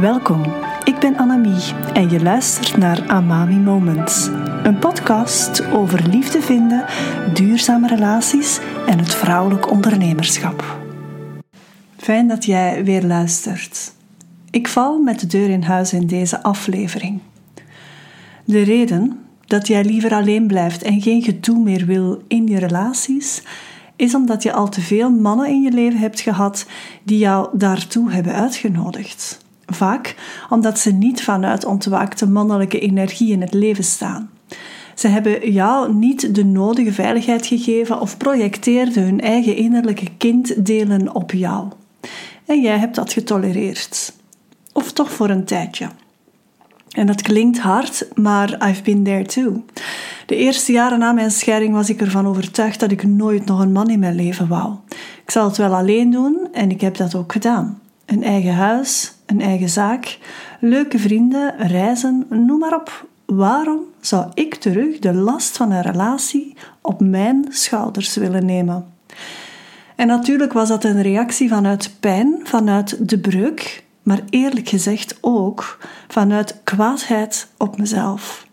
Welkom, ik ben Annemie en je luistert naar Amami Moments. Een podcast over liefde vinden, duurzame relaties en het vrouwelijk ondernemerschap. Fijn dat jij weer luistert. Ik val met de deur in huis in deze aflevering. De reden dat jij liever alleen blijft en geen gedoe meer wil in je relaties, is omdat je al te veel mannen in je leven hebt gehad die jou daartoe hebben uitgenodigd. Vaak omdat ze niet vanuit ontwaakte mannelijke energie in het leven staan. Ze hebben jou niet de nodige veiligheid gegeven of projecteerden hun eigen innerlijke kinddelen op jou. En jij hebt dat getolereerd. Of toch voor een tijdje. En dat klinkt hard, maar I've been there too. De eerste jaren na mijn scheiding was ik ervan overtuigd dat ik nooit nog een man in mijn leven wou. Ik zal het wel alleen doen en ik heb dat ook gedaan. Een eigen huis, een eigen zaak, leuke vrienden, reizen, noem maar op. Waarom zou ik terug de last van een relatie op mijn schouders willen nemen? En natuurlijk was dat een reactie vanuit pijn, vanuit de breuk, maar eerlijk gezegd ook vanuit kwaadheid op mezelf.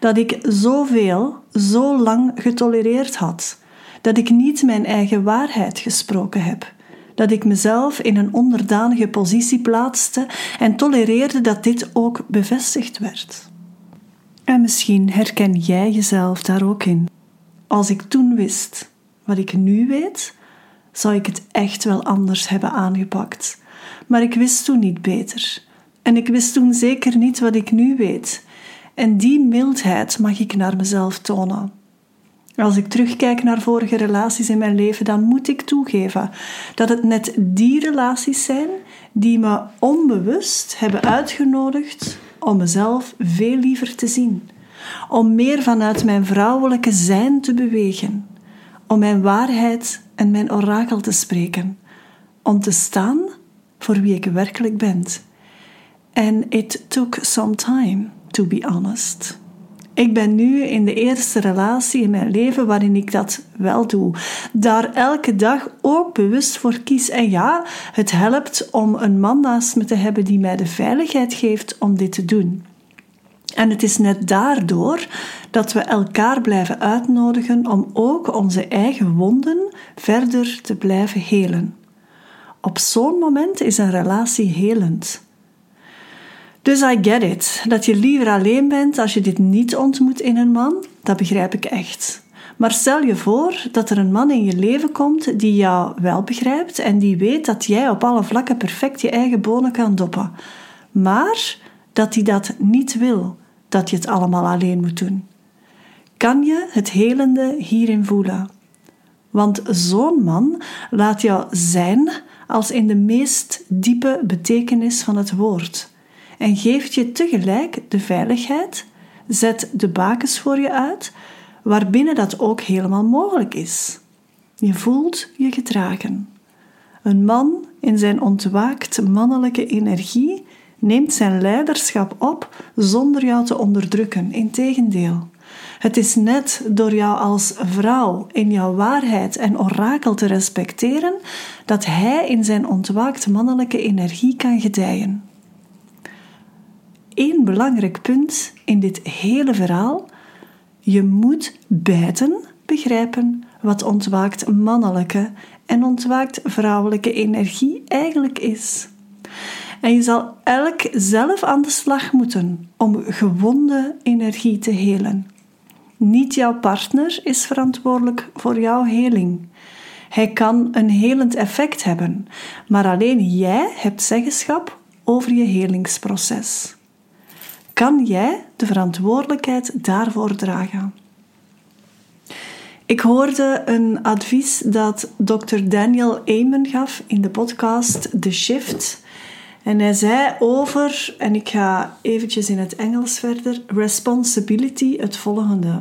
Dat ik zoveel, zo lang getolereerd had, dat ik niet mijn eigen waarheid gesproken heb dat ik mezelf in een onderdanige positie plaatste en tolereerde dat dit ook bevestigd werd. En misschien herken jij jezelf daar ook in. Als ik toen wist wat ik nu weet, zou ik het echt wel anders hebben aangepakt. Maar ik wist toen niet beter. En ik wist toen zeker niet wat ik nu weet. En die mildheid mag ik naar mezelf tonen. Als ik terugkijk naar vorige relaties in mijn leven, dan moet ik toegeven dat het net die relaties zijn die me onbewust hebben uitgenodigd om mezelf veel liever te zien. Om meer vanuit mijn vrouwelijke zijn te bewegen. Om mijn waarheid en mijn orakel te spreken. Om te staan voor wie ik werkelijk ben. And it took some time, to be honest. Ik ben nu in de eerste relatie in mijn leven waarin ik dat wel doe. Daar elke dag ook bewust voor kies. En ja, het helpt om een man naast me te hebben die mij de veiligheid geeft om dit te doen. En het is net daardoor dat we elkaar blijven uitnodigen om ook onze eigen wonden verder te blijven helen. Op zo'n moment is een relatie helend. Dus I get it. Dat je liever alleen bent als je dit niet ontmoet in een man, dat begrijp ik echt. Maar stel je voor dat er een man in je leven komt die jou wel begrijpt en die weet dat jij op alle vlakken perfect je eigen bonen kan doppen. Maar dat hij dat niet wil, dat je het allemaal alleen moet doen. Kan je het helende hierin voelen? Want zo'n man laat jou zijn als in de meest diepe betekenis van het woord en geeft je tegelijk de veiligheid, zet de bakens voor je uit, waarbinnen dat ook helemaal mogelijk is. Je voelt je gedragen. Een man in zijn ontwaakt mannelijke energie neemt zijn leiderschap op zonder jou te onderdrukken. Integendeel. Het is net door jou als vrouw in jouw waarheid en orakel te respecteren dat hij in zijn ontwaakt mannelijke energie kan gedijen één belangrijk punt in dit hele verhaal. Je moet beiden begrijpen wat ontwaakt mannelijke en ontwaakt vrouwelijke energie eigenlijk is. En je zal elk zelf aan de slag moeten om gewonde energie te helen. Niet jouw partner is verantwoordelijk voor jouw heling. Hij kan een helend effect hebben, maar alleen jij hebt zeggenschap over je helingsproces kan jij de verantwoordelijkheid daarvoor dragen? Ik hoorde een advies dat Dr. Daniel Amen gaf in de podcast The Shift. En hij zei over, en ik ga eventjes in het Engels verder, responsibility het volgende.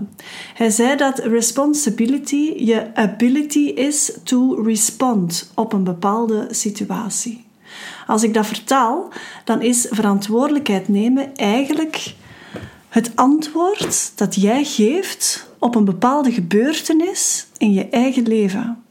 Hij zei dat responsibility je ability is to respond op een bepaalde situatie. Als ik dat vertaal, dan is verantwoordelijkheid nemen eigenlijk het antwoord dat jij geeft op een bepaalde gebeurtenis in je eigen leven.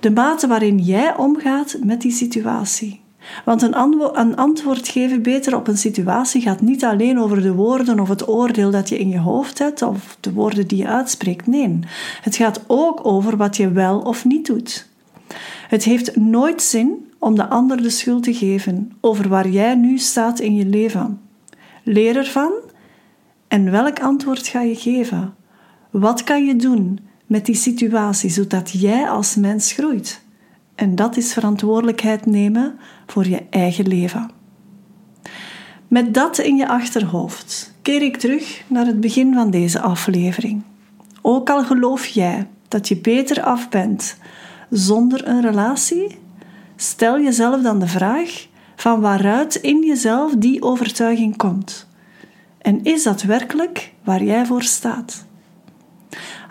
De mate waarin jij omgaat met die situatie. Want een, een, antwoord geven beter op een situatie gaat niet alleen over de woorden of het oordeel dat je in je hoofd hebt of de woorden die je uitspreekt. Nee, het gaat ook over wat je wel of niet doet. Het heeft nooit zin om de ander de schuld te geven over waar jij nu staat in je leven. Leer ervan en welk antwoord ga je geven? Wat kan je doen met die situatie zodat jij als mens groeit? En dat is verantwoordelijkheid nemen voor je eigen leven. Met dat in je achterhoofd keer ik terug naar het begin van deze aflevering. Ook al geloof jij dat je beter af bent zonder een relatie, stel jezelf dan de vraag van waaruit in jezelf die overtuiging komt. En is dat werkelijk waar jij voor staat?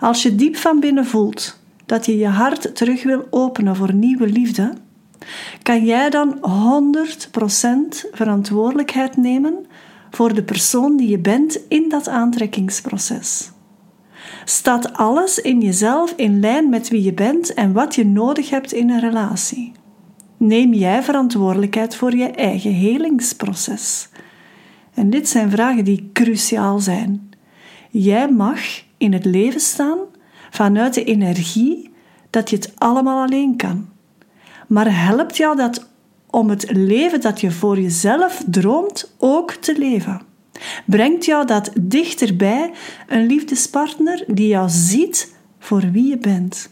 Als je diep van binnen voelt dat je je hart terug wil openen voor nieuwe liefde, kan jij dan 100% verantwoordelijkheid nemen voor de persoon die je bent in dat aantrekkingsproces. Staat alles in jezelf in lijn met wie je bent en wat je nodig hebt in een relatie? Neem jij verantwoordelijkheid voor je eigen helingsproces? En dit zijn vragen die cruciaal zijn. Jij mag in het leven staan vanuit de energie dat je het allemaal alleen kan. Maar helpt jou dat om het leven dat je voor jezelf droomt ook te leven? Brengt jou dat dichterbij een liefdespartner die jou ziet voor wie je bent?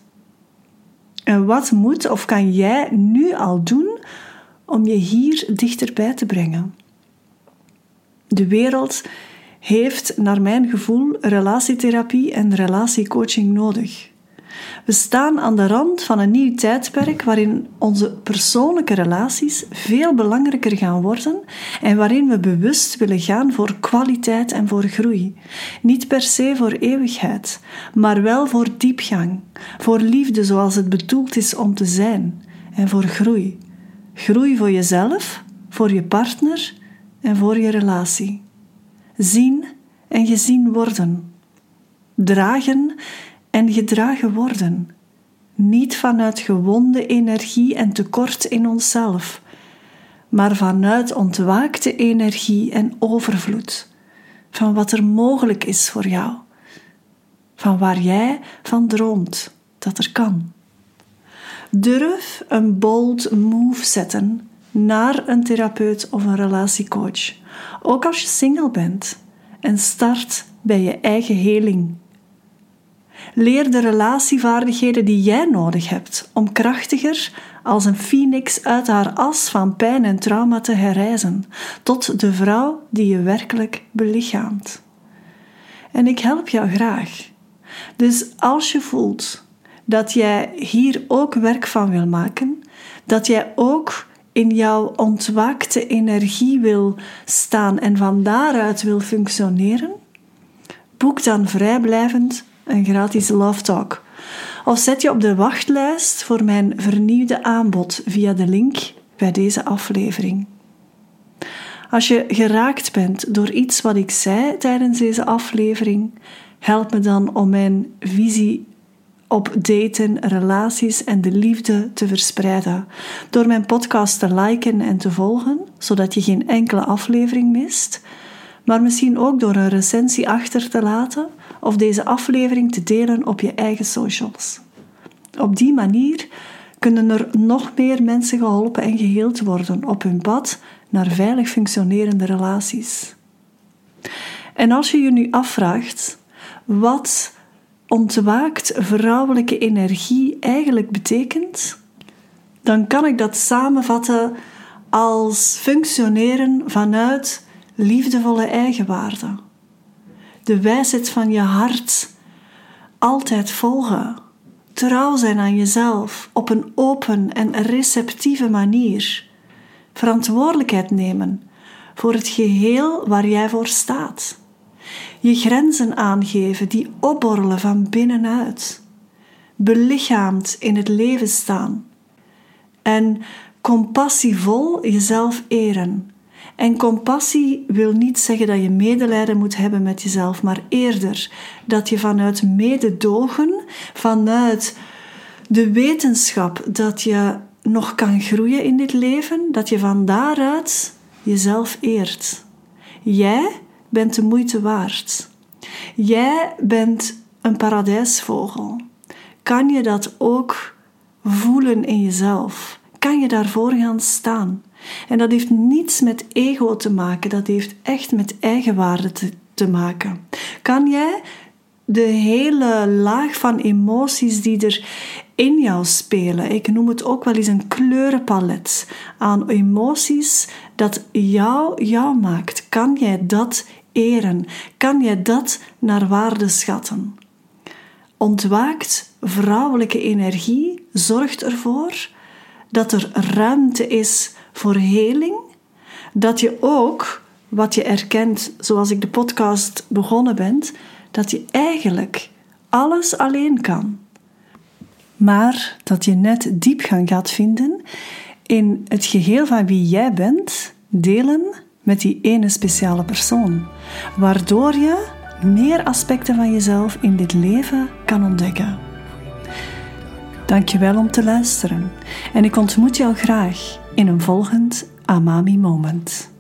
En wat moet of kan jij nu al doen om je hier dichterbij te brengen? De wereld heeft, naar mijn gevoel, relatietherapie en relatiecoaching nodig. We staan aan de rand van een nieuw tijdperk waarin onze persoonlijke relaties veel belangrijker gaan worden en waarin we bewust willen gaan voor kwaliteit en voor groei. Niet per se voor eeuwigheid, maar wel voor diepgang, voor liefde zoals het bedoeld is om te zijn en voor groei. Groei voor jezelf, voor je partner en voor je relatie. Zien en gezien worden. Dragen en gedragen worden. Niet vanuit gewonde energie en tekort in onszelf, maar vanuit ontwaakte energie en overvloed. Van wat er mogelijk is voor jou. Van waar jij van droomt dat er kan. Durf een bold move zetten naar een therapeut of een relatiecoach, ook als je single bent, en start bij je eigen heling. Leer de relatievaardigheden die jij nodig hebt om krachtiger als een phoenix uit haar as van pijn en trauma te herrijzen, tot de vrouw die je werkelijk belichaamt. En ik help jou graag. Dus als je voelt dat jij hier ook werk van wil maken, dat jij ook in jouw ontwaakte energie wil staan en van daaruit wil functioneren, boek dan vrijblijvend een gratis Love Talk. Of zet je op de wachtlijst voor mijn vernieuwde aanbod via de link bij deze aflevering. Als je geraakt bent door iets wat ik zei tijdens deze aflevering, help me dan om mijn visie op daten, relaties en de liefde te verspreiden. Door mijn podcast te liken en te volgen, zodat je geen enkele aflevering mist. Maar misschien ook door een recensie achter te laten of deze aflevering te delen op je eigen socials. Op die manier kunnen er nog meer mensen geholpen en geheeld worden op hun pad naar veilig functionerende relaties. En als je je nu afvraagt wat ontwaakt vrouwelijke energie eigenlijk betekent, dan kan ik dat samenvatten als functioneren vanuit liefdevolle eigenwaarde. De wijsheid van je hart altijd volgen. Trouw zijn aan jezelf op een open en receptieve manier. Verantwoordelijkheid nemen voor het geheel waar jij voor staat je grenzen aangeven die opborrelen van binnenuit, belichaamd in het leven staan en compassievol jezelf eren. En compassie wil niet zeggen dat je medelijden moet hebben met jezelf, maar eerder dat je vanuit mededogen, vanuit de wetenschap dat je nog kan groeien in dit leven, dat je van daaruit jezelf eert. Jij bent de moeite waard. Jij bent een paradijsvogel. Kan je dat ook voelen in jezelf? Kan je daarvoor gaan staan? En dat heeft niets met ego te maken, dat heeft echt met eigenwaarde te, te maken. Kan jij de hele laag van emoties die er in jou spelen. Ik noem het ook wel eens een kleurenpalet aan emoties dat jou jou maakt. Kan jij dat eren? Kan jij dat naar waarde schatten? Ontwaakt vrouwelijke energie zorgt ervoor dat er ruimte is voor heling, dat je ook wat je erkent, zoals ik de podcast begonnen ben, dat je eigenlijk alles alleen kan. Maar dat je net diepgang gaat vinden in het geheel van wie jij bent, delen met die ene speciale persoon, waardoor je meer aspecten van jezelf in dit leven kan ontdekken. Dankjewel om te luisteren en ik ontmoet jou graag in een volgend Amami Moment.